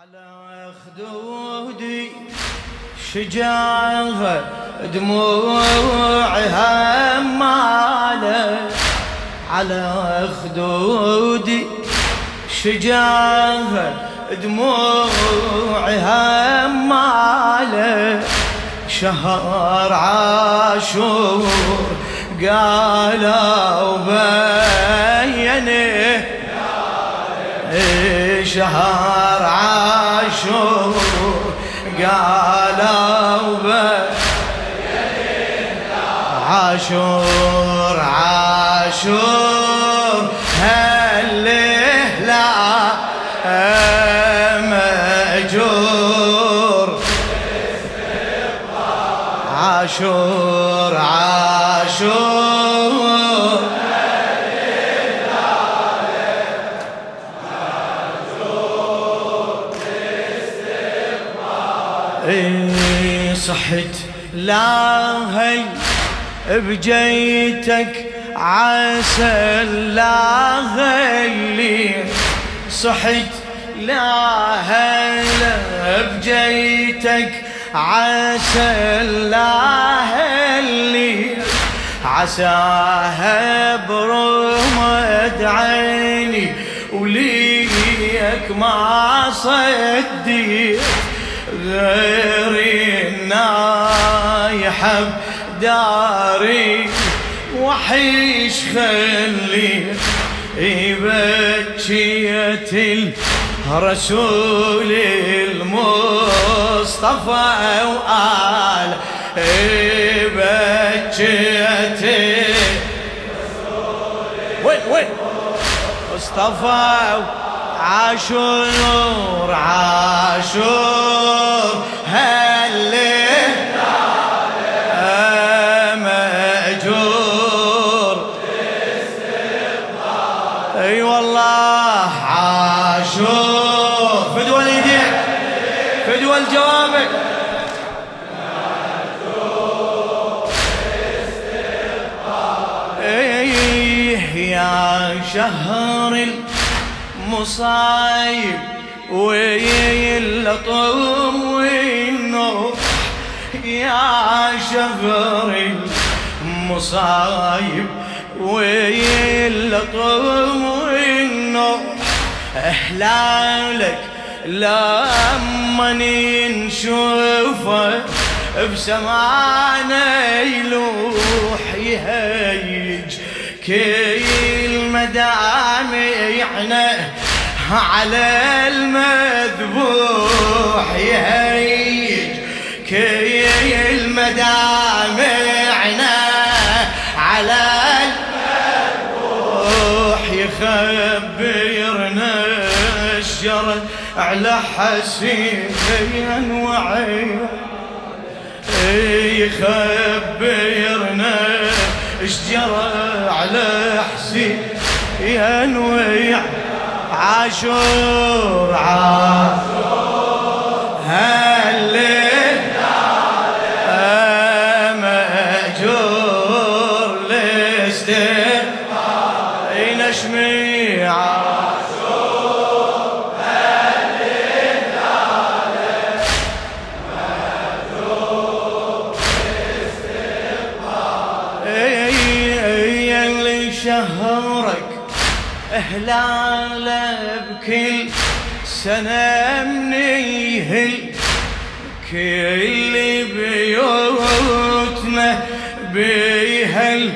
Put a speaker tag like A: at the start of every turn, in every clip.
A: على خدودي شجاعها دموعها ماله. على خدودي شجاعها دموعها ماله. شهر عاشور قالوا بينه شهر عاشور قالوا عاشور عاشور هالليلة مأجور عاشور عاشور. بجيتك عسى لا اللي صحت لا هلا بجيتك عسى لا اللي عساها برمد عيني وليك ما صديت غير النايحة بداري وحيش خلي بكية الرسول المصطفى وآل بكية وين وين؟ مصطفى عاشور عاشور هالليل فدوى جوابك إيه يا شهر المصايب واللطم والنوح يا شهر المصايب واللطم والنوح احلالك لما نشوفه بسمعنا يلوح يهيج كل مدامعنا على المذبوح يهيج كل مدامعنا على المذبوح يخبرنا حسين وعين. يخبرنا اشجرى على حسين ينوي عاشور عاشور هلاله بكل سنة منيهل كل بيوتنا بيهل.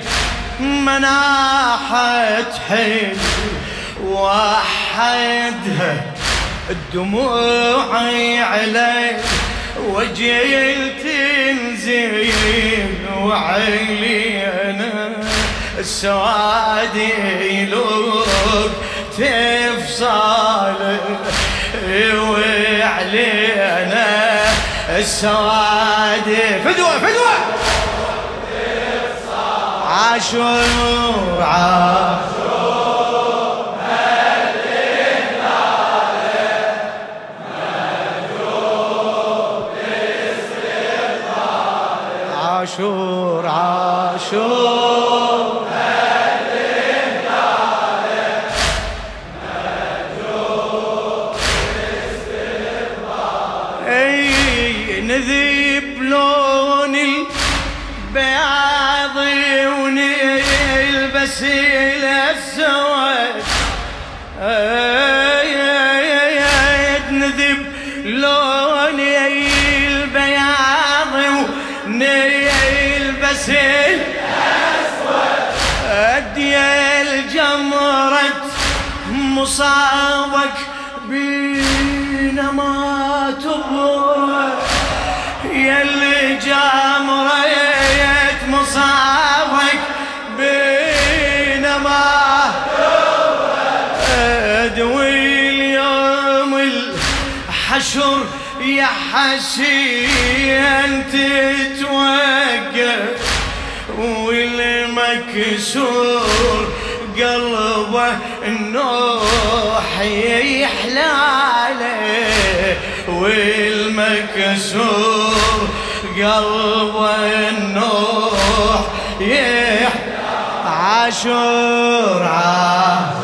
A: مناحة حل وحدها الدموع علي وجيل تنزل وعلي أنا. السواد يلوك تفصال وعلينا السواد. فدوة فدوة! عاشور عاشور عاشور عاشور ونلبس الاسود يا الجمرة مصابك بينا ما يا اللي جامريت مصابك بينما أدوي اليوم الحشر يا حسين. والمكسور قلبه النوح يحلاله والمكسور قلبه النوح يحلاله عاشور عاشور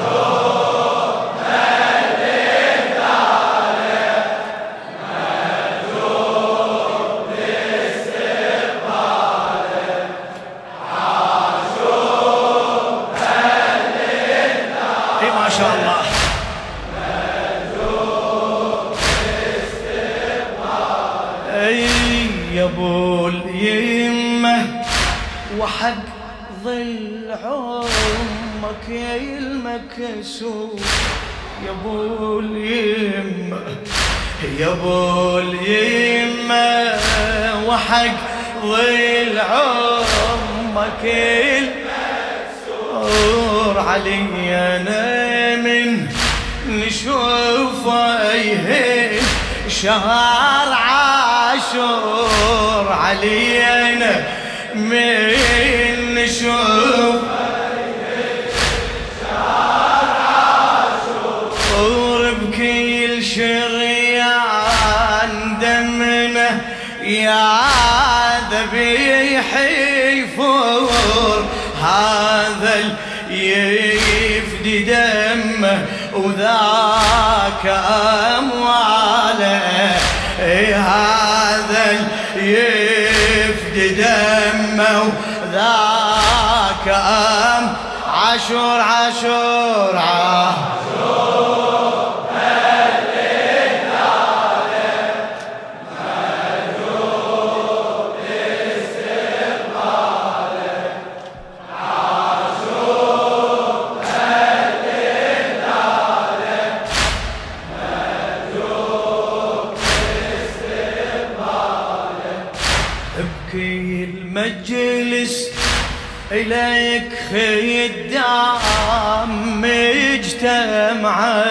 A: يا المكسور. يا أبو اليمه يا أبو اليمه وحق ظل عمك المكسور. علي أنا من نشوفه يهين شهر عاشور. علي أنا من نشوف يفدي دمه وذاك أمواله. إيه هذا يفدي دمه وذاك أم عاشور عاشور عاشور. مجتمعة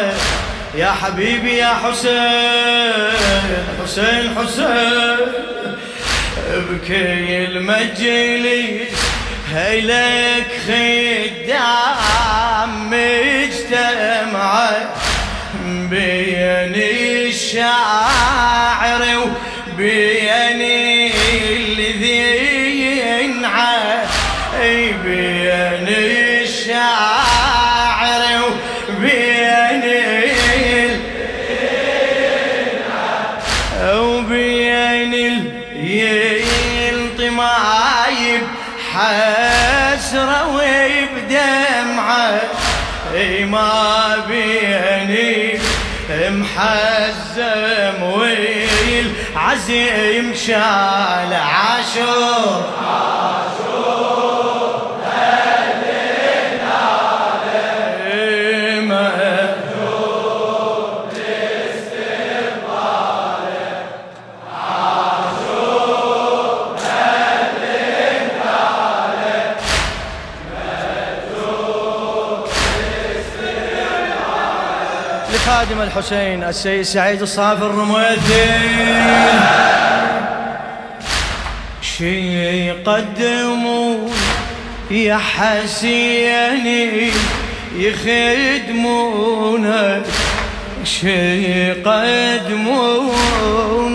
A: يا حبيبي يا حسين حسين حسين ابكي المجلس إليك خدام مجتمعة بين الشاعر وبين اي ما بيني محزم والعزيم شال عاشور عاشور. لخادم الحسين السيد سعيد الصافي الرميثي شي يقدمون يا حسيني يخدمونك شي يقدمون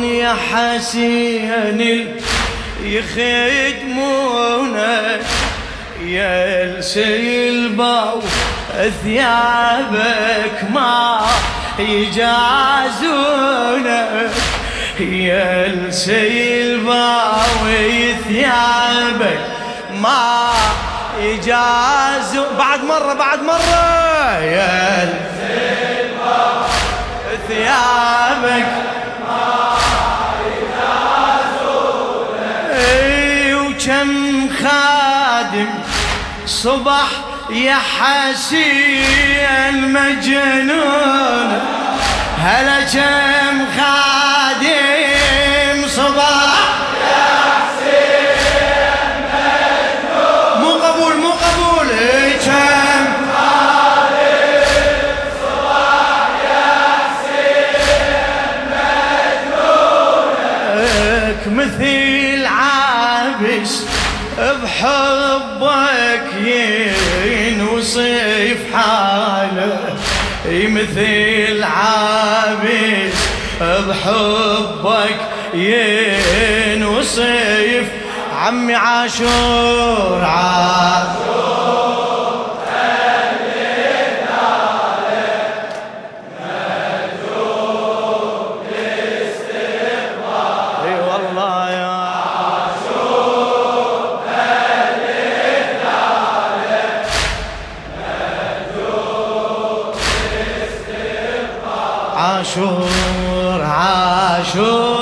A: يا حسيني يخدمونك يا السلبة ثيابك ما يجازونك يا السيلباوي ثيابك ما إجاز بعد مرة بعد مرة. يا السيلباوي ثيابك ما أي وكم خادم صبح يا حسين مجنون هلا كم خادم صبح يا حسين مجنون مو قبول. مو قبول صبح يا حسين مثل بحبك ينوصف حاله مثل عابس بحبك ينوصف عمي عاشور عاشور. عاشور عاشور.